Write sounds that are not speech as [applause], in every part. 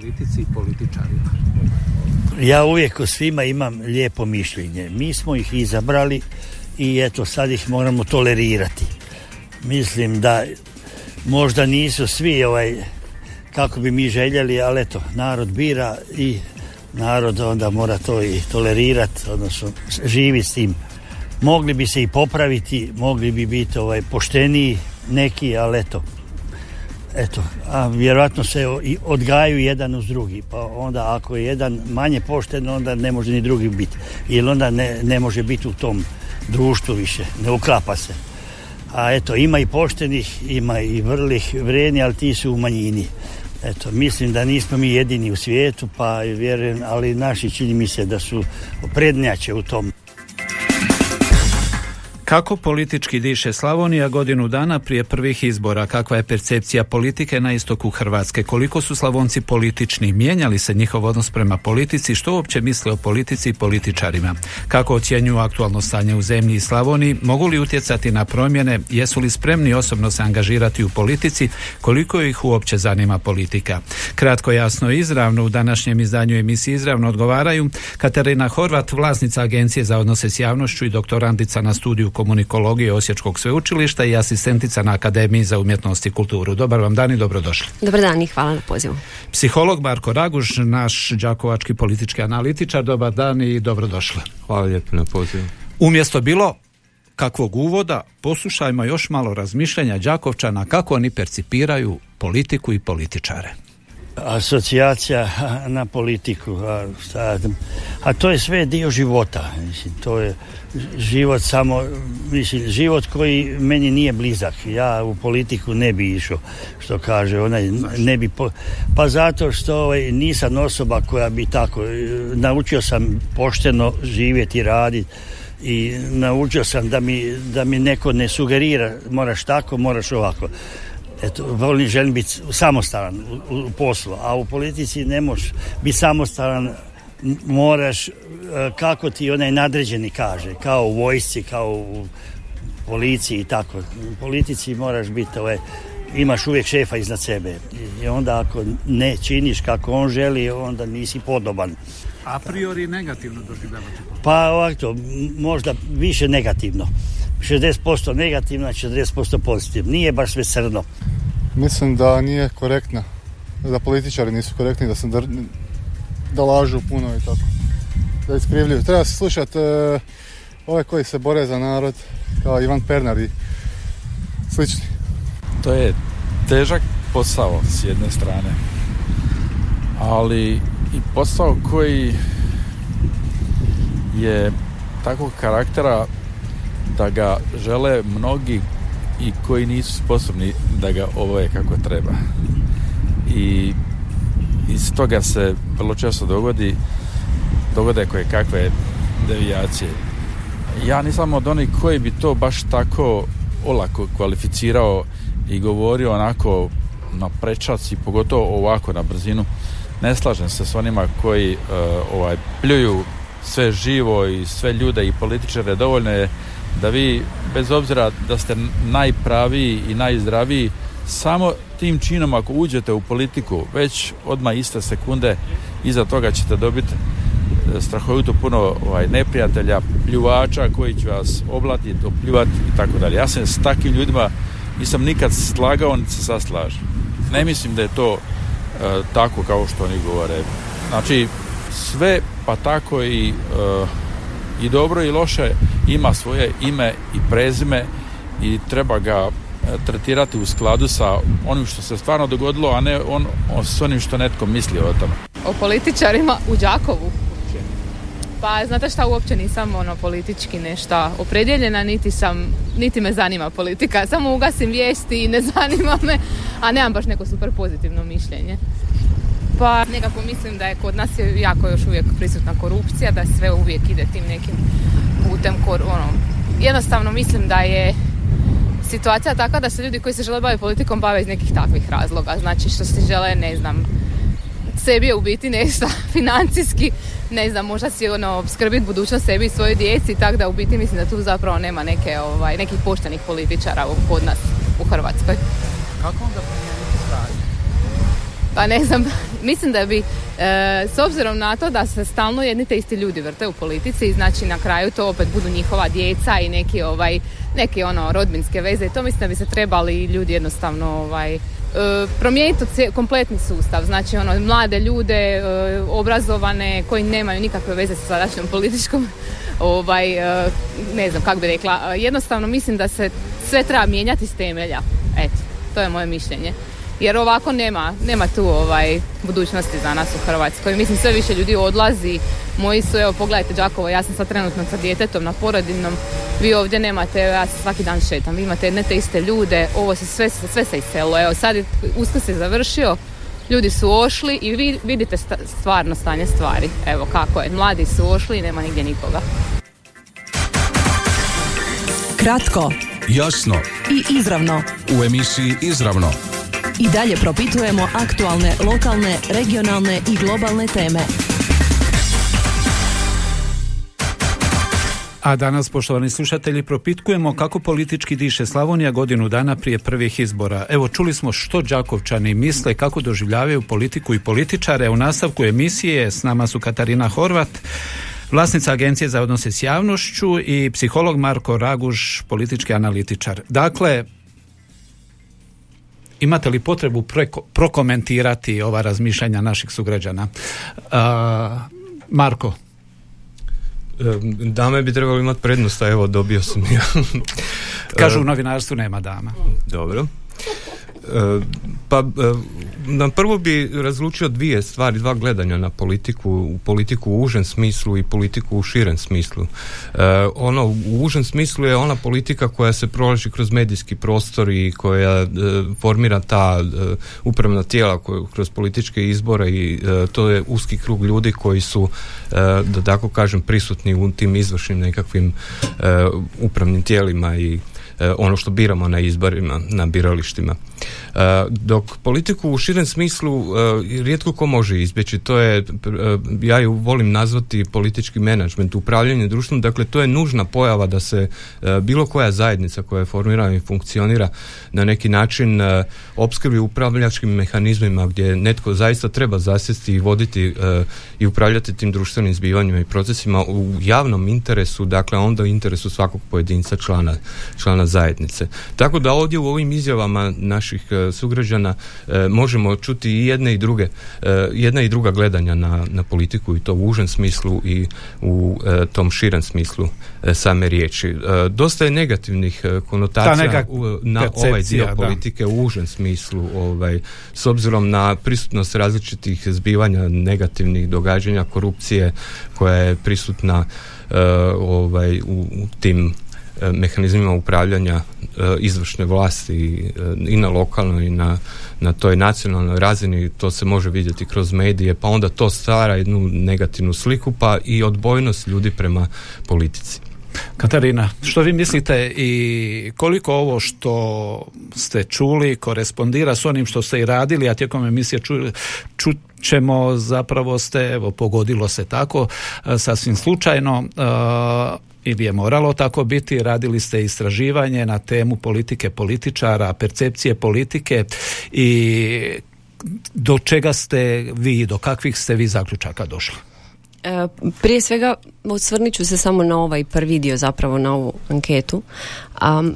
politici i političarima? Ja uvijek o svima imam lijepo mišljenje. Mi smo ih izabrali i eto sad ih moramo tolerirati. Mislim da možda nisu svi ovaj kako bi mi željeli, ali eto, narod bira i narod onda mora to i tolerirati, odnosno živi s tim. Mogli bi se i popraviti, mogli bi biti ovaj pošteniji neki, ali eto, Eto, a vjerojatno se i odgajaju jedan uz drugi, pa onda ako je jedan manje pošten, onda ne može ni drugi biti, jer onda ne, ne može biti u tom društvu više, ne uklapa se. A eto, ima i poštenih, ima i vrlih vredni, ali ti su u manjini. Eto, mislim da nismo mi jedini u svijetu, pa vjerujem, ali naši čini mi se da su prednjače u tom. Kako politički diše Slavonija godinu dana prije prvih izbora? Kakva je percepcija politike na istoku Hrvatske? Koliko su Slavonci politični? Mijenjali se njihov odnos prema politici? Što uopće misle o politici i političarima? Kako ocjenjuju aktualno stanje u zemlji i Slavoniji? Mogu li utjecati na promjene? Jesu li spremni osobno se angažirati u politici? Koliko ih uopće zanima politika? Kratko, jasno i izravno u današnjem izdanju emisije izravno odgovaraju Katarina Horvat, vlasnica Agencije za odnose s javnošću i doktorantica na studiju komunikologije Osječkog sveučilišta i asistentica na Akademiji za umjetnost i kulturu. Dobar vam dan i dobrodošli. Dobar dan i hvala na pozivu. Psiholog Marko Raguž, naš đakovački politički analitičar. Dobar dan i dobrodošli. Hvala lijepo na pozivu. Umjesto bilo kakvog uvoda, poslušajmo još malo razmišljanja Đakovčana kako oni percipiraju politiku i političare. Asocijacija [laughs] na politiku, a, a to je sve dio života. Mislim, to je život samo, mislim, život koji meni nije blizak. Ja u politiku ne bi išao, što kaže onaj, ne bi, po- pa zato što ovaj, nisam osoba koja bi tako, e, naučio sam pošteno živjeti, raditi i naučio sam da mi, da mi neko ne sugerira moraš tako, moraš ovako. Eto, volim, želim biti samostalan u, u poslu, a u politici ne možeš biti samostalan, moraš e, kako ti onaj nadređeni kaže, kao u vojsci, kao u policiji i tako. U politici moraš biti ovaj, imaš uvijek šefa iznad sebe I- onda ako ne činiš kako on želi, onda nisi podoban. A priori negativno doživljavate. Pa ovako, možda više negativno. 60% negativno, a 40% pozitivno. Nije baš sve crno. Mislim da nije korektna, da političari nisu korektni, da se dr- da lažu puno i tako. Da iskrivljuju. Treba se slušati e, ove koji se bore za narod, kao Ivan Pernar i slični. To je težak posao s jedne strane, ali i posao koji je takvog karaktera da ga žele mnogi i koji nisu sposobni da ga obave kako treba. I iz toga se vrlo često dogodi dogode koje kakve devijacije. Ja nisam od onih koji bi to baš tako olako kvalificirao i govorio onako na prečac i pogotovo ovako na brzinu. Ne slažem se s onima koji eh, ovaj pljuju sve živo i sve ljude i političare dovoljno je da vi bez obzira da ste najpraviji i najzdraviji samo tim činom ako uđete u politiku već odmah iste sekunde iza toga ćete dobiti e, strahovito puno ovaj, neprijatelja, pljuvača koji će vas oblatiti, opljuvati i tako dalje. Ja se s takvim ljudima nisam nikad slagao, niti se sad. Ne mislim da je to e, tako kao što oni govore. Znači, sve pa tako i, e, i dobro i loše ima svoje ime i prezime i treba ga e, tretirati u skladu sa onim što se stvarno dogodilo, a ne on, on s onim što netko misli o tome. o političarima u Đakovu. Pa znate šta, uopće nisam ono politički nešto opredjeljena, niti sam, niti me zanima politika. Samo ugasim vijesti i ne [laughs] zanima me, a nemam baš neko super pozitivno mišljenje. Pa nekako mislim da je kod nas je jako još uvijek prisutna korupcija, da sve uvijek ide tim nekim putem kor, ono, jednostavno mislim da je situacija takva da se ljudi koji se žele baviti politikom bave iz nekih takvih razloga. Znači što se žele, ne znam, sebi u biti nešto [laughs] financijski, ne znam, možda si ono, skrbiti budućnost sebi i svojoj djeci, tako da u biti mislim da tu zapravo nema neke, ovaj, nekih poštenih političara kod nas u Hrvatskoj. Kako onda? Pa ne znam, [laughs] mislim da bi, e, s obzirom na to da se stalno jedni te isti ljudi vrte u politici i znači na kraju to opet budu njihova djeca i neki ovaj, neke ono rodbinske veze i to mislim da bi se trebali ljudi jednostavno ovaj, e, promijeniti kompletni sustav, znači ono mlade ljude, e, obrazovane koji nemaju nikakve veze sa sadašnjom [laughs] političkom ovaj, e, ne znam kako bi rekla, jednostavno mislim da se sve treba mijenjati s temelja, eto, to je moje mišljenje jer ovako nema, nema tu ovaj budućnosti za nas u Hrvatskoj. Mislim sve više ljudi odlazi. Moji su, evo pogledajte Đakovo, ja sam sad trenutno sa djetetom na porodinom. Vi ovdje nemate, ja se svaki dan šetam, vi imate jedne te iste ljude, ovo se sve, sve se iselo. Evo sad je uskrs se završio, ljudi su ošli i vi vidite stvarno stanje stvari. Evo kako je, mladi su ošli i nema nigdje nikoga. Kratko, jasno i izravno. U emisiji Izravno i dalje propitujemo aktualne, lokalne, regionalne i globalne teme. A danas, poštovani slušatelji, propitkujemo kako politički diše Slavonija godinu dana prije prvih izbora. Evo, čuli smo što Đakovčani misle, kako doživljavaju politiku i političare. U nastavku emisije s nama su Katarina Horvat, vlasnica Agencije za odnose s javnošću i psiholog Marko Raguž, politički analitičar. Dakle, Imate li potrebu preko, prokomentirati ova razmišljanja naših sugrađana? Marko? Dame bi trebali imati prednost, a evo dobio sam ja. Kažu u novinarstvu nema dama. Dobro. Pa na prvo bi razlučio dvije stvari, dva gledanja na politiku, u politiku u užem smislu i politiku u širem smislu. E, ono u užem smislu je ona politika koja se prolaži kroz medijski prostor i koja e, formira ta e, upravna tijela koje, kroz političke izbore i to je uski krug ljudi koji su da tako kažem prisutni u tim izvršnim nekakvim upravnim tijelima i ono što biramo na izborima, na biralištima. E, dok politiku u širem smislu e, rijetko ko može izbjeći, to je, e, ja ju volim nazvati politički menadžment, upravljanje društvom, dakle to je nužna pojava da se bilo koja zajednica koja je formirana i funkcionira na neki način opskrbi upravljačkim mehanizmima gdje netko zaista treba zasjesti i voditi i upravljati tim društvenim zbivanjima i procesima u javnom interesu, dakle onda u interesu svakog pojedinca člana, člana zajednice. Tako da ovdje u ovim izjavama naših E, sugrađana e, možemo čuti i jedne i druge e, jedna i druga gledanja na, na politiku i to u užem smislu i u tom širem smislu same riječi. Dosta je negativnih konotacija na ovaj dio politike u užem smislu ovaj, s obzirom na prisutnost različitih zbivanja negativnih događanja korupcije koja je prisutna ovaj, u, u tim mehanizmima upravljanja e, izvršne vlasti e, i na lokalnoj i na, na toj nacionalnoj razini to se može vidjeti kroz medije pa onda to stvara jednu negativnu sliku pa i odbojnost ljudi prema politici. Katarina, što vi mislite i koliko ovo što ste čuli korespondira s onim što ste i radili, a tijekom emisije ču, ćemo zapravo ste, evo pogodilo se tako, sasvim slučajno, ili je moralo tako biti, radili ste istraživanje na temu politike političara, percepcije politike i do čega ste vi, do kakvih ste vi zaključaka došli? E, prije svega osvrnit ću se samo na ovaj prvi dio zapravo na ovu anketu.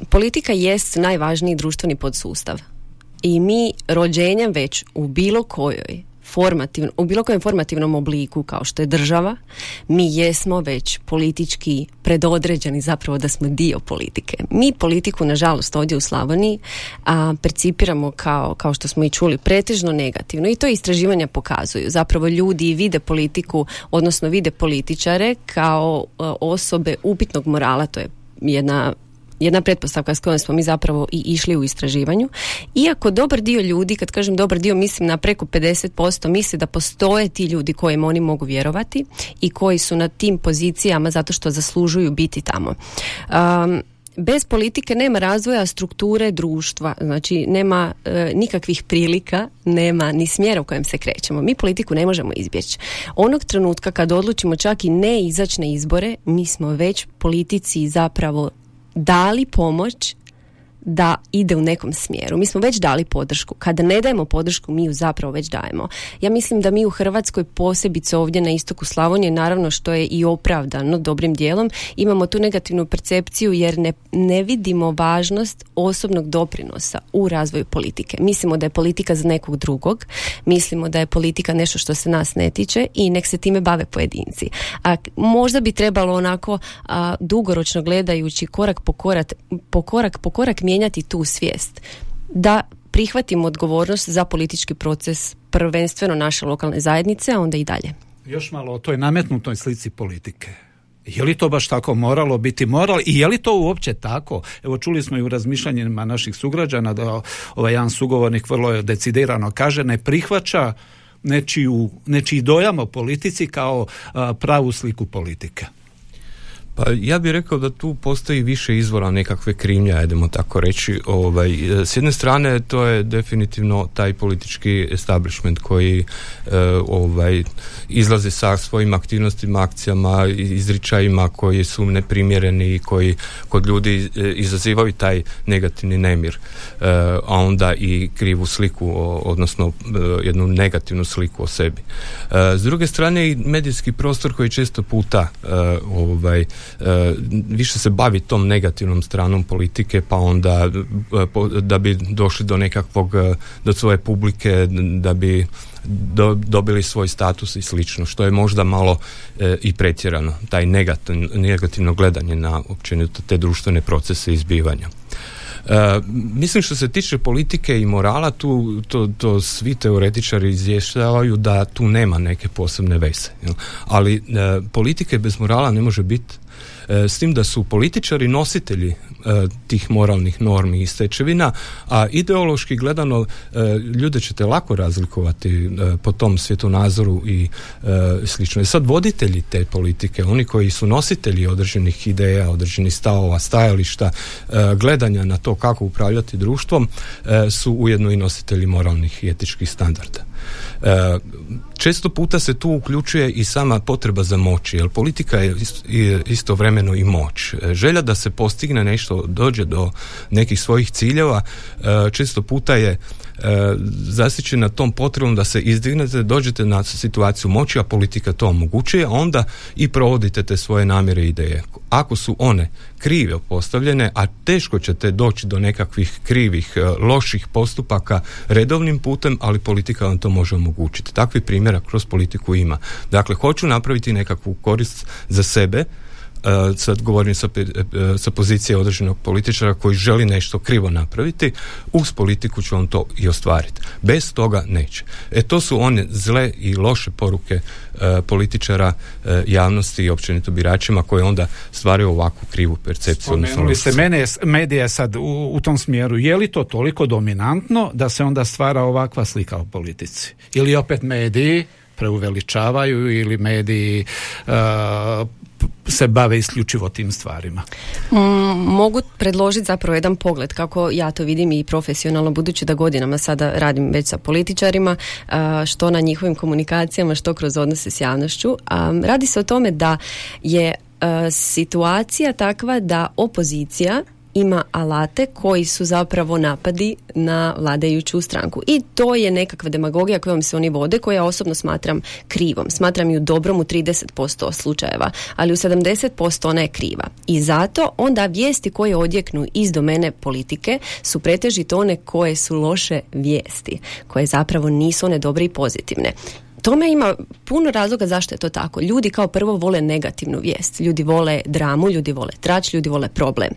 politika jest najvažniji društveni podsustav i mi rođenjem već u bilo kojoj formativno, u bilo kojem formativnom obliku kao što je država, mi jesmo već politički predodređeni zapravo da smo dio politike. Mi politiku, nažalost, ovdje u Slavoniji a, percipiramo kao, kao što smo i čuli, pretežno negativno i to istraživanja pokazuju. Zapravo ljudi vide politiku, odnosno vide političare kao osobe upitnog morala, to je jedna jedna pretpostavka s kojom smo mi zapravo i išli u istraživanju. Iako dobar dio ljudi, kad kažem dobar dio, mislim na preko 50%, misle da postoje ti ljudi kojima oni mogu vjerovati i koji su na tim pozicijama zato što zaslužuju biti tamo. Um, bez politike nema razvoja strukture društva, znači nema e, nikakvih prilika, nema ni smjera u kojem se krećemo. Mi politiku ne možemo izbjeći. Onog trenutka kad odlučimo čak i ne izaći na izbore, mi smo već politici zapravo dali pomoć da ide u nekom smjeru. Mi smo već dali podršku. Kada ne dajemo podršku, mi ju zapravo već dajemo. Ja mislim da mi u Hrvatskoj, posebice ovdje na istoku Slavonije, naravno što je i opravdano dobrim dijelom, imamo tu negativnu percepciju jer ne, ne vidimo važnost osobnog doprinosa u razvoju politike. Mislimo da je politika za nekog drugog, mislimo da je politika nešto što se nas ne tiče i nek se time bave pojedinci. A možda bi trebalo onako a, dugoročno gledajući korak po korak, po korak po korak mijenjati tu svijest da prihvatimo odgovornost za politički proces prvenstveno naše lokalne zajednice, a onda i dalje. Još malo o toj nametnutoj slici politike. Je li to baš tako moralo biti moral i je li to uopće tako? Evo čuli smo i u razmišljanjima naših sugrađana da ovaj jedan sugovornik vrlo decidirano kaže ne prihvaća nečiju, nečiji dojam o politici kao pravu sliku politike. Pa ja bih rekao da tu postoji više izvora nekakve krivnje, ajdemo tako reći. Ovaj, s jedne strane to je definitivno taj politički establishment koji e, ovaj, izlazi sa svojim aktivnostima, akcijama, izričajima koji su neprimjereni i koji kod ljudi e, izazivaju taj negativni nemir, e, a onda i krivu sliku, odnosno jednu negativnu sliku o sebi. S druge strane i medijski prostor koji često puta ovaj, E, više se bavi tom negativnom stranom politike pa onda e, da bi došli do nekakvog e, do svoje publike da bi dobili svoj status i slično što je možda malo i pretjerano taj negativno, negativno gledanje na općenito te društvene procese izbivanja E, mislim što se tiče politike i morala, tu to, to svi teoretičari izvještavaju da tu nema neke posebne veze. Ali e, politike bez morala ne može biti e, s tim da su političari nositelji tih moralnih normi i stečevina, a ideološki gledano ljude ćete lako razlikovati po tom svjetonazoru i slično. I sad voditelji te politike, oni koji su nositelji određenih ideja, određenih stavova, stajališta, gledanja na to kako upravljati društvom e, su ujedno i nositelji moralnih i etičkih standarda. E, često puta se tu uključuje i sama potreba za moći, jer politika je istovremeno i moć. E, želja da se postigne nešto, dođe do nekih svojih ciljeva, često puta je zasiće na tom potrebom da se izdignete, dođete na situaciju moći, a politika to omogućuje, onda i provodite te svoje namjere i ideje. Ako su one krive postavljene, a teško ćete doći do nekakvih krivih, e, loših postupaka redovnim putem, ali politika vam to može omogućiti. Takvih primjera kroz politiku ima. Dakle, hoću napraviti nekakvu korist za sebe, sad govorim sa, uh, sa pozicije određenog političara koji želi nešto krivo napraviti, uz politiku će on to i ostvariti. Bez toga neće. E to su one zle i loše poruke uh, političara javnosti i općenito biračima koje onda stvaraju ovakvu krivu percepciju. Spomenuli ste mene, medije sad u, u tom smjeru. Je li to toliko dominantno da se onda stvara ovakva slika o politici? Ili opet mediji preuveličavaju ili mediji se bave isključivo tim stvarima? Mm, mogu predložiti zapravo jedan pogled kako ja to vidim i profesionalno budući da godinama sada radim već sa političarima što na njihovim komunikacijama što kroz odnose s javnošću. Radi se o tome da je situacija takva da opozicija ima alate koji su zapravo napadi na vladajuću stranku. I to je nekakva demagogija kojom se oni vode, koja ja osobno smatram krivom. Smatram ju dobrom u 30% slučajeva, ali u 70% ona je kriva. I zato onda vijesti koje odjeknu iz domene politike su pretežito one koje su loše vijesti, koje zapravo nisu one dobre i pozitivne tome ima puno razloga zašto je to tako. Ljudi kao prvo vole negativnu vijest, ljudi vole dramu, ljudi vole trač, ljudi vole problem.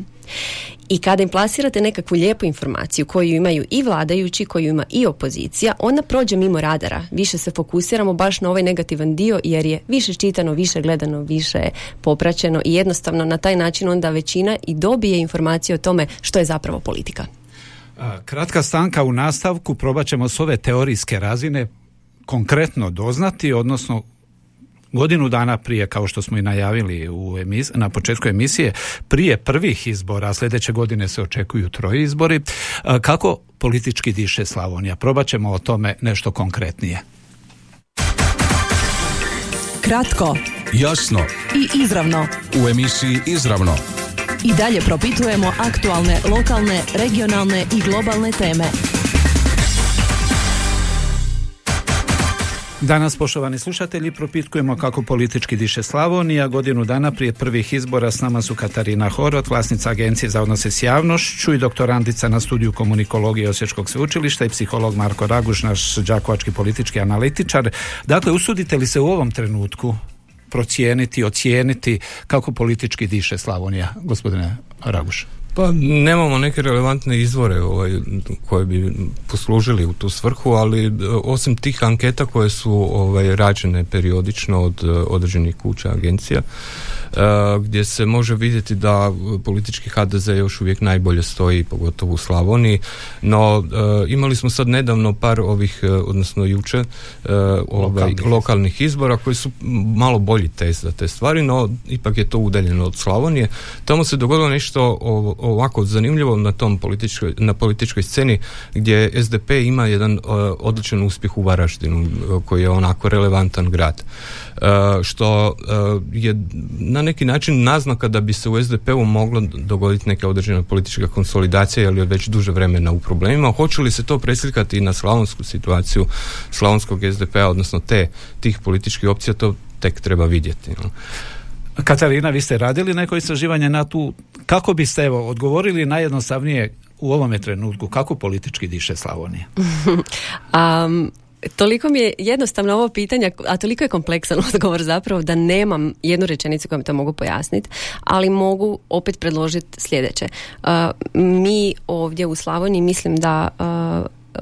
I kada im plasirate nekakvu lijepu informaciju koju imaju i vladajući, koju ima i opozicija, ona prođe mimo radara. Više se fokusiramo baš na ovaj negativan dio jer je više čitano, više gledano, više popraćeno i jednostavno na taj način onda većina i dobije informacije o tome što je zapravo politika. Kratka stanka u nastavku, probat ćemo s ove teorijske razine konkretno doznati, odnosno godinu dana prije, kao što smo i najavili u emis, na početku emisije, prije prvih izbora, a sljedeće godine se očekuju troji izbori, kako politički diše Slavonija? Probat ćemo o tome nešto konkretnije. Kratko, jasno i izravno. U emisiji Izravno i dalje propitujemo aktualne, lokalne, regionalne i globalne teme. Danas, poštovani slušatelji, propitkujemo kako politički diše Slavonija. Godinu dana prije prvih izbora s nama su Katarina Horvat, vlasnica Agencije za odnose s javnošću i doktorandica na studiju komunikologije Osječkog sveučilišta i psiholog Marko Raguš, naš đakovački politički analitičar. Dakle, usudite li se u ovom trenutku procijeniti, ocijeniti kako politički diše Slavonija, gospodine Raguš? Pa nemamo neke relevantne izvore ovaj, koje bi poslužili u tu svrhu, ali e, osim tih anketa koje su ovaj, rađene periodično od e, određenih kuća agencija, e, gdje se može vidjeti da politički HDZ još uvijek najbolje stoji, pogotovo u Slavoniji, no imali smo sad nedavno par ovih, odnosno juče, ovaj, lokalnih. izbora koji su malo bolji test za te stvari, no ipak je to udaljeno od Slavonije. Tamo se dogodilo nešto o, ovako zanimljivo na tom političkoj, na političkoj sceni gdje SDP ima jedan uh, odličan uspjeh u Varaždinu uh, koji je onako relevantan grad. Uh, što je na neki način naznaka da bi se u SDP-u moglo dogoditi neka određena politička konsolidacija jer je već duže vremena u problemima. Hoće li se to preslikati na slavonsku situaciju slavonskog SDP-a, odnosno te tih političkih opcija, to tek treba vidjeti. Katarina, vi ste radili neko istraživanje na tu, kako biste evo odgovorili najjednostavnije u ovome trenutku, kako politički diše Slavonija? [laughs] um, toliko mi je jednostavno ovo pitanje, a toliko je kompleksan [laughs] odgovor zapravo da nemam jednu rečenicu kojom to mogu pojasniti, ali mogu opet predložiti sljedeće. mi ovdje u Slavoniji mislim da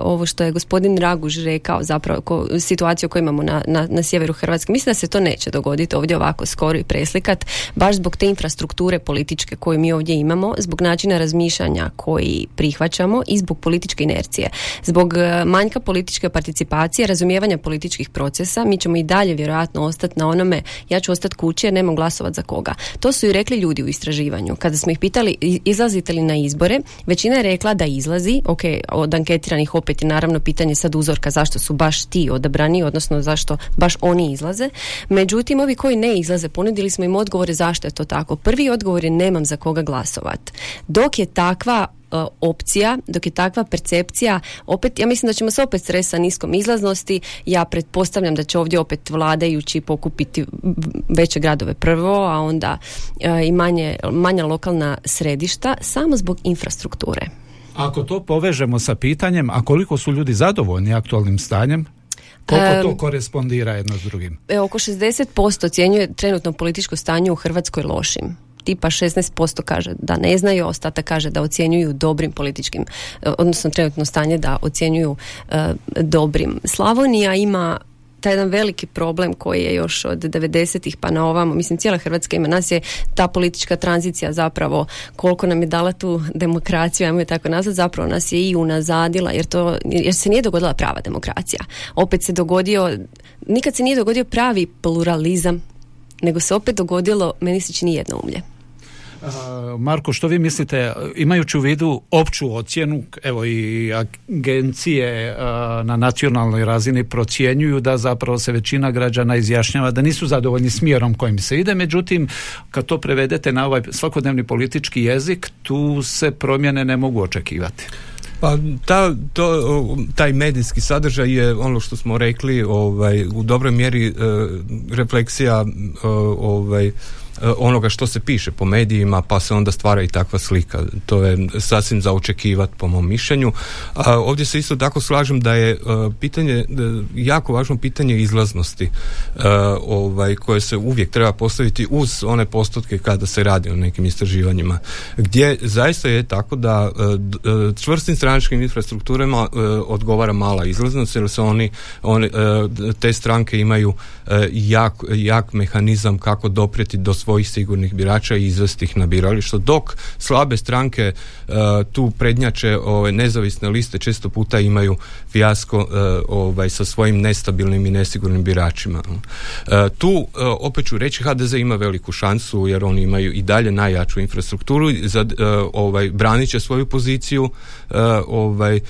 ovo što je gospodin Raguž rekao zapravo ko, situaciju koju imamo na, na, na sjeveru Hrvatske. Mislim da se to neće dogoditi ovdje ovako skoro i preslikat, baš zbog te infrastrukture političke koju mi ovdje imamo, zbog načina razmišljanja koji prihvaćamo i zbog političke inercije. Zbog e, manjka političke participacije, razumijevanja političkih procesa, mi ćemo i dalje vjerojatno ostati na onome, ja ću ostati kući jer nemam glasovat za koga. To su i rekli ljudi u istraživanju. Kada smo ih pitali izlazite li na izbore, većina je rekla da izlazi, ok, od anketiranih opet je naravno pitanje sad uzorka zašto su baš ti odabrani, odnosno zašto baš oni izlaze. Međutim, ovi koji ne izlaze, ponudili smo im odgovore zašto je to tako. Prvi odgovor je nemam za koga glasovat. Dok je takva e, opcija, dok je takva percepcija, opet, ja mislim da ćemo se opet sresti sa niskom izlaznosti, ja pretpostavljam da će ovdje opet vladajući pokupiti veće gradove prvo, a onda e, i manje, manja lokalna središta, samo zbog infrastrukture. Ako to povežemo sa pitanjem, a koliko su ljudi zadovoljni aktualnim stanjem, koliko to korespondira jedno s drugim? E, oko 60% ocjenjuje trenutno političko stanje u Hrvatskoj lošim tipa 16% kaže da ne znaju, ostatak kaže da ocjenjuju dobrim političkim, e, odnosno trenutno stanje da ocjenjuju e, dobrim. Slavonija ima taj jedan veliki problem koji je još od 90-ih pa na ovamo, mislim cijela Hrvatska ima, nas je ta politička tranzicija zapravo koliko nam je dala tu demokraciju, ajmo je tako nazvat, zapravo nas je i unazadila jer, to, jer se nije dogodila prava demokracija. Opet se dogodio, nikad se nije dogodio pravi pluralizam, nego se opet dogodilo, meni se čini umlje. Marko, što vi mislite, imajući u vidu opću ocjenu, evo i agencije na nacionalnoj razini procjenjuju da zapravo se većina građana izjašnjava da nisu zadovoljni smjerom kojim se ide, međutim, kad to prevedete na ovaj svakodnevni politički jezik, tu se promjene ne mogu očekivati. Pa ta, to, taj medijski sadržaj je ono što smo rekli ovaj, u dobroj mjeri e, refleksija e, ovaj, onoga što se piše po medijima pa se onda stvara i takva slika. To je sasvim za očekivati po mom mišljenju. A ovdje se isto tako slažem da je pitanje, jako važno pitanje izlaznosti ovaj, koje se uvijek treba postaviti uz one postotke kada se radi o nekim istraživanjima. Gdje zaista je tako da čvrstim stranačkim infrastrukturama odgovara mala izlaznost jer se oni, oni te stranke imaju jak, jak mehanizam kako doprijeti do svojih sigurnih birača i izvesti ih na birališta. Dok slabe stranke e, tu prednjače ove, nezavisne liste često puta imaju fijasko e, ovaj, sa svojim nestabilnim i nesigurnim biračima. E, tu opet ću reći HDZ ima veliku šansu jer oni imaju i dalje najjaču infrastrukturu za ovaj branit će svoju poziciju ovaj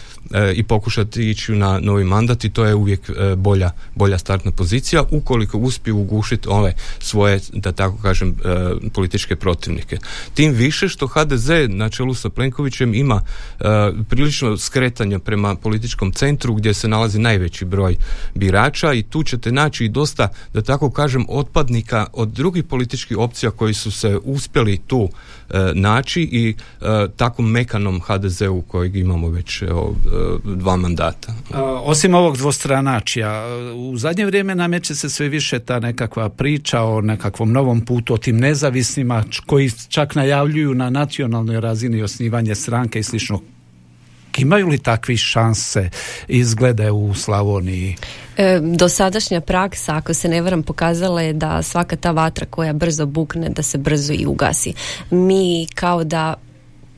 i pokušati ići na novi mandat i to je uvijek bolja, bolja startna pozicija ukoliko uspiju ugušiti ove svoje da tako kažem e, političke protivnike. Tim više što HDZ na čelu sa Plenkovićem ima e, prilično skretanje prema političkom centru gdje se nalazi najveći broj birača i tu ćete naći i dosta da tako kažem otpadnika od drugih političkih opcija koji su se uspjeli tu e, naći i tako mekanom HDZ-u kojeg imamo već dva mandata. Osim ovog dvostranačja, u zadnje vrijeme nameće se sve više ta nekakva priča o nekakvom novom putu, o tim nezavisnima koji čak najavljuju na nacionalnoj razini osnivanje stranke i slično. Imaju li takvi šanse izglede u Slavoniji? E, dosadašnja praksa, ako se ne varam, pokazala je da svaka ta vatra koja brzo bukne, da se brzo i ugasi. Mi kao da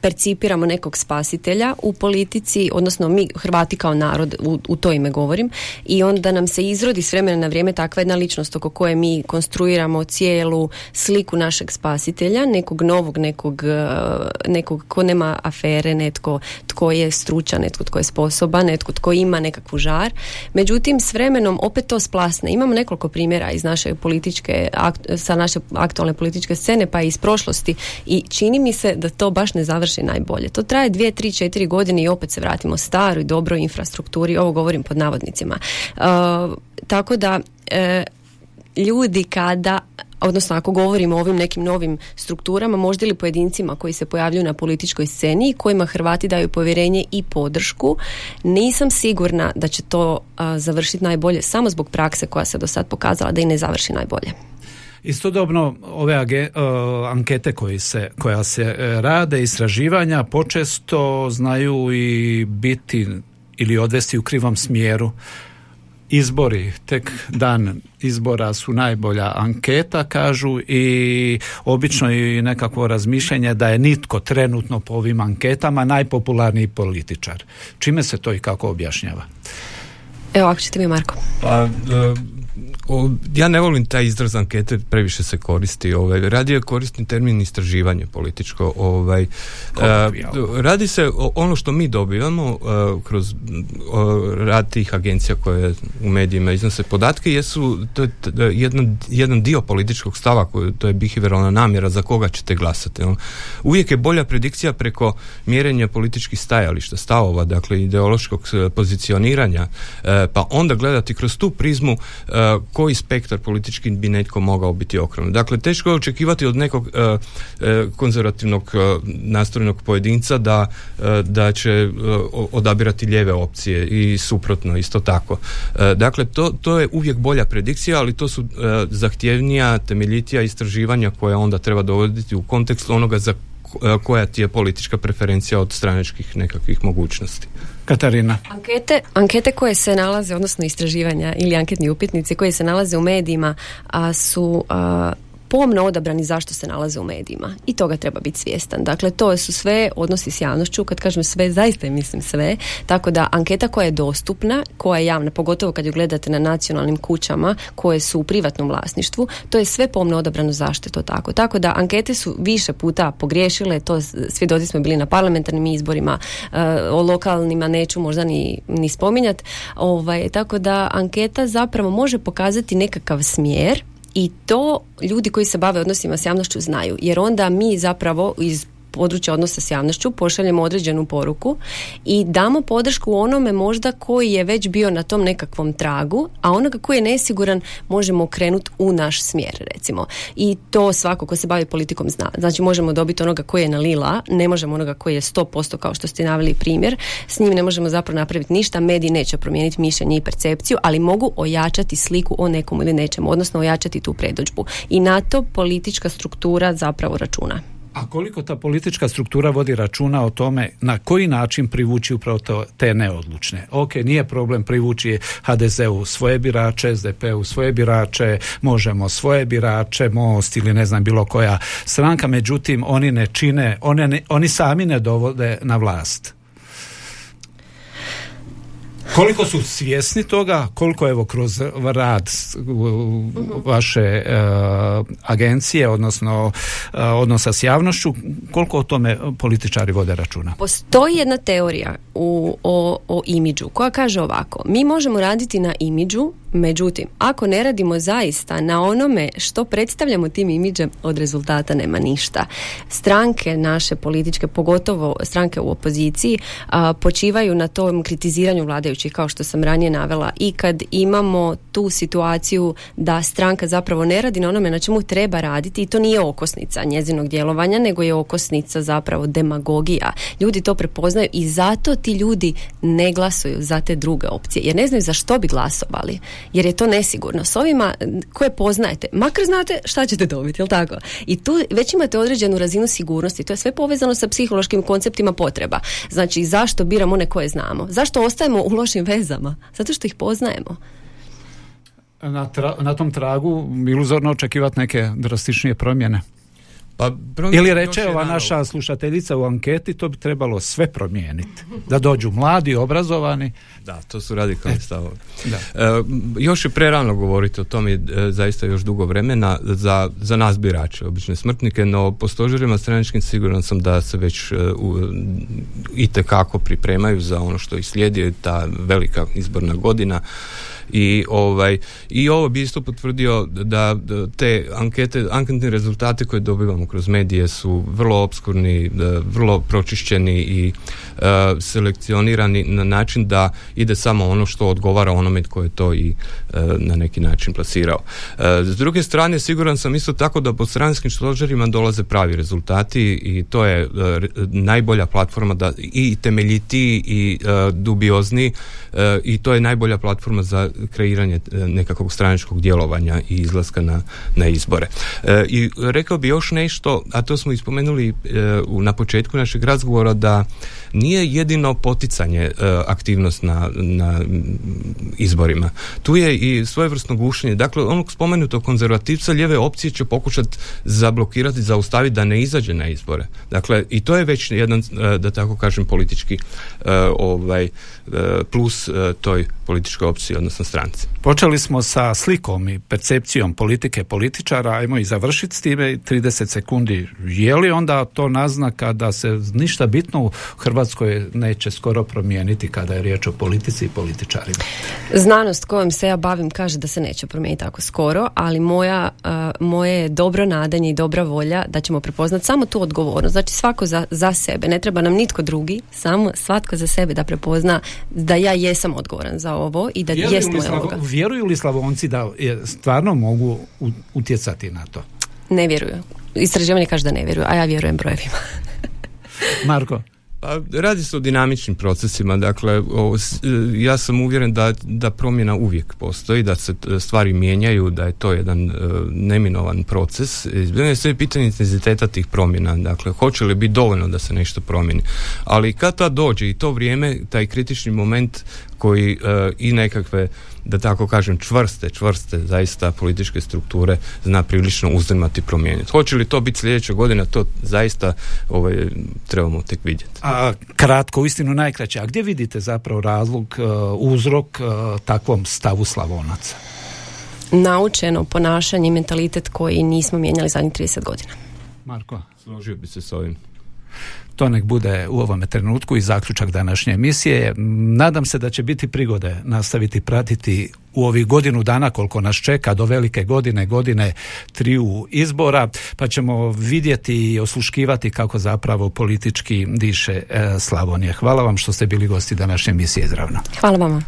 percipiramo nekog spasitelja u politici, odnosno mi Hrvati kao narod, u, u to ime govorim, i onda nam se izrodi s vremena na vrijeme takva jedna ličnost oko koje mi konstruiramo cijelu sliku našeg spasitelja, nekog novog, nekog, e, nekog ko nema afere, netko tko je stručan, netko tko je sposoban, netko tko ima nekakvu žar. Međutim, s vremenom opet to splasne. Imamo nekoliko primjera iz naše političke, sa naše aktualne političke scene, pa i iz prošlosti i čini mi se da to baš ne završi najbolje. To traje dvije, tri, četiri godine i opet se vratimo staroj, dobroj infrastrukturi, ovo govorim pod navodnicima. Uh, tako da uh, ljudi kada odnosno ako govorimo o ovim nekim novim strukturama, možda ili pojedincima koji se pojavljuju na političkoj sceni i kojima Hrvati daju povjerenje i podršku, nisam sigurna da će to uh, završiti najbolje samo zbog prakse koja se do sad pokazala da i ne završi najbolje. Istodobno ove age, ankete koje se, koja se e, rade, istraživanja počesto znaju i biti ili odvesti u krivom smjeru. Izbori, tek dan izbora su najbolja anketa, kažu, i obično i nekakvo razmišljanje da je nitko trenutno po ovim anketama najpopularniji političar. Čime se to i kako objašnjava? Evo, ako ćete mi, Marko. Pa, e, o, ja ne volim taj izraz ankete, previše se koristi. Ovaj, je korisni termin istraživanje političko. Ovaj, uh, radi se o ono što mi dobivamo uh, kroz rad tih agencija koje u medijima iznose podatke jesu to je jedan, jedan dio političkog stava koji to je behavioralna namjera za koga ćete glasati. Uvijek je bolja predikcija preko mjerenja političkih stajališta, stavova, dakle ideološkog pozicioniranja, pa onda gledati kroz tu prizmu koji spektar politički bi netko mogao biti okrenut. Dakle, teško je očekivati od nekog uh, konzervativnog uh, nastrojenog pojedinca da, da će odabirati lijeve opcije i suprotno isto tako. Dakle, to, to je uvijek bolja predikcija, ali to su zahtjevnija, temeljitija istraživanja koja onda treba dovoditi u kontekst onoga za koja ti je politička preferencija od stranačkih nekakvih mogućnosti. Katarina. Ankete, ankete koje se nalaze, odnosno istraživanja ili anketni upitnici koje se nalaze u medijima a, su a, pomno odabrani zašto se nalaze u medijima. I toga treba biti svjestan. Dakle, to su sve odnosi s javnošću, kad kažem sve, zaista mislim sve, tako da anketa koja je dostupna, koja je javna, pogotovo kad ju gledate na nacionalnim kućama koje su u privatnom vlasništvu, to je sve pomno odabrano zašto je to tako. Tako da ankete su više puta pogriješile, to svjedoci smo bili na parlamentarnim izborima, uh, o lokalnima neću možda ni, ni spominjati, ovaj, tako da anketa zapravo može pokazati nekakav smjer i to ljudi koji se bave odnosima s javnošću znaju jer onda mi zapravo iz područja odnosa s javnošću, pošaljemo određenu poruku i damo podršku onome možda koji je već bio na tom nekakvom tragu, a onoga koji je nesiguran možemo okrenuti u naš smjer, recimo. I to svako ko se bavi politikom zna. Znači možemo dobiti onoga koji je na lila, ne možemo onoga koji je 100% kao što ste naveli primjer, s njim ne možemo zapravo napraviti ništa, mediji neće promijeniti mišljenje i percepciju, ali mogu ojačati sliku o nekom ili nečemu, odnosno ojačati tu predođbu. I na to politička struktura zapravo računa. A koliko ta politička struktura vodi računa o tome na koji način privući upravo to, te neodlučne? Ok, nije problem privući HDZ-u svoje birače, SDP-u svoje birače, možemo svoje birače, Most ili ne znam bilo koja stranka, međutim oni ne čine, oni, oni sami ne dovode na vlast. Koliko su svjesni toga, koliko evo kroz rad vaše uh, agencije, odnosno uh, odnosa s javnošću, koliko o tome političari vode računa? Postoji jedna teorija u, o, o imidžu koja kaže ovako, mi možemo raditi na imidžu Međutim, ako ne radimo zaista na onome što predstavljamo tim imidžem, od rezultata nema ništa. Stranke naše političke, pogotovo stranke u opoziciji, a, počivaju na tom kritiziranju vladajućih, kao što sam ranije navela. I kad imamo tu situaciju da stranka zapravo ne radi na onome na čemu treba raditi, i to nije okosnica njezinog djelovanja, nego je okosnica zapravo demagogija. Ljudi to prepoznaju i zato ti ljudi ne glasuju za te druge opcije, jer ne znaju za što bi glasovali jer je to nesigurno. S ovima koje poznajete, makar znate šta ćete dobiti, jel tako? I tu već imate određenu razinu sigurnosti. To je sve povezano sa psihološkim konceptima potreba. Znači, zašto biramo one koje znamo? Zašto ostajemo u lošim vezama? Zato što ih poznajemo. Na, na tom tragu iluzorno očekivati neke drastičnije promjene. Pa, Ili reče ova naša slušateljica u anketi, to bi trebalo sve promijeniti. Da dođu mladi, obrazovani. Da, to su radikalni stavovi. E, još je prerano govoriti o tome, e, zaista još dugo vremena, za, za nas birače, obične smrtnike, no po stožerima straničkim siguran sam da se već e, u, itekako pripremaju za ono što ih slijedi, ta velika izborna godina i ovaj i ovo bi isto potvrdio da te ankete anketni rezultate koje dobivamo kroz medije su vrlo obskurni vrlo pročišćeni i uh, selekcionirani na način da ide samo ono što odgovara onome tko je to i e, na neki način plasirao. Uh, s druge strane siguran sam isto tako da po stranskim stožerima dolaze pravi rezultati i to je najbolja platforma da i temeljiti i dubiozni i to je najbolja platforma za kreiranje e, nekakvog straničkog djelovanja i izlaska na, na izbore. E, I rekao bi još nešto, a to smo ispomenuli e, na početku našeg razgovora da nije jedino poticanje e, aktivnost na, na izborima. Tu je i svojevrsno gušenje. Dakle, onog spomenutog konzervativca lijeve opcije će pokušati zablokirati, zaustaviti da ne izađe na izbore. Dakle, i to je već jedan, da tako kažem, politički ovaj, plus toj političkoj opciji, odnosno stranci. Počeli smo sa slikom i percepcijom politike političara, ajmo i završiti s time 30 sekundi. Je li onda to naznaka da se ništa bitno u Hrvatskoj neće skoro promijeniti kada je riječ o politici i političarima? Znanost kojom se ja bavim kaže da se neće promijeniti tako skoro, ali moja, uh, moje dobro nadanje i dobra volja da ćemo prepoznati samo tu odgovornost. Znači svako za, za sebe, ne treba nam nitko drugi, samo svatko za sebe da prepozna da ja jesam odgovoran za ovo i da jest moja uloga. Vjeruju li Slavonci da je, stvarno mogu utjecati na to? Ne vjeruju. Istraživanje kaže da ne vjeruju, a ja vjerujem brojevima. [laughs] Marko? Pa, radi se o dinamičnim procesima, dakle o, ja sam uvjeren da, da promjena uvijek postoji, da se stvari mijenjaju, da je to jedan e, neminovan proces. je sve pitanje intenziteta tih promjena, dakle hoće li biti dovoljno da se nešto promijeni. Ali kad ta dođe i to vrijeme, taj kritični moment koji e, i nekakve da tako kažem čvrste, čvrste zaista političke strukture zna prilično uzdrmati promijeniti. Hoće li to biti sljedeća godina, to zaista ovaj, trebamo tek vidjeti. A kratko, uistinu najkraće, a gdje vidite zapravo razlog, e, uzrok uh, takvom stavu Slavonaca? Naučeno ponašanje i mentalitet koji nismo mijenjali zadnjih 30 godina. Marko? Složio bi se s ovim. To nek bude u ovome trenutku i zaključak današnje emisije. Nadam se da će biti prigode nastaviti pratiti u ovih godinu dana koliko nas čeka do velike godine, godine triju izbora, pa ćemo vidjeti i osluškivati kako zapravo politički diše e, Slavonije. Hvala vam što ste bili gosti današnje emisije izravno. Hvala vama.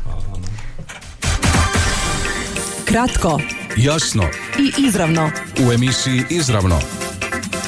Kratko, Jasno i izravno. u emisiji Izravno.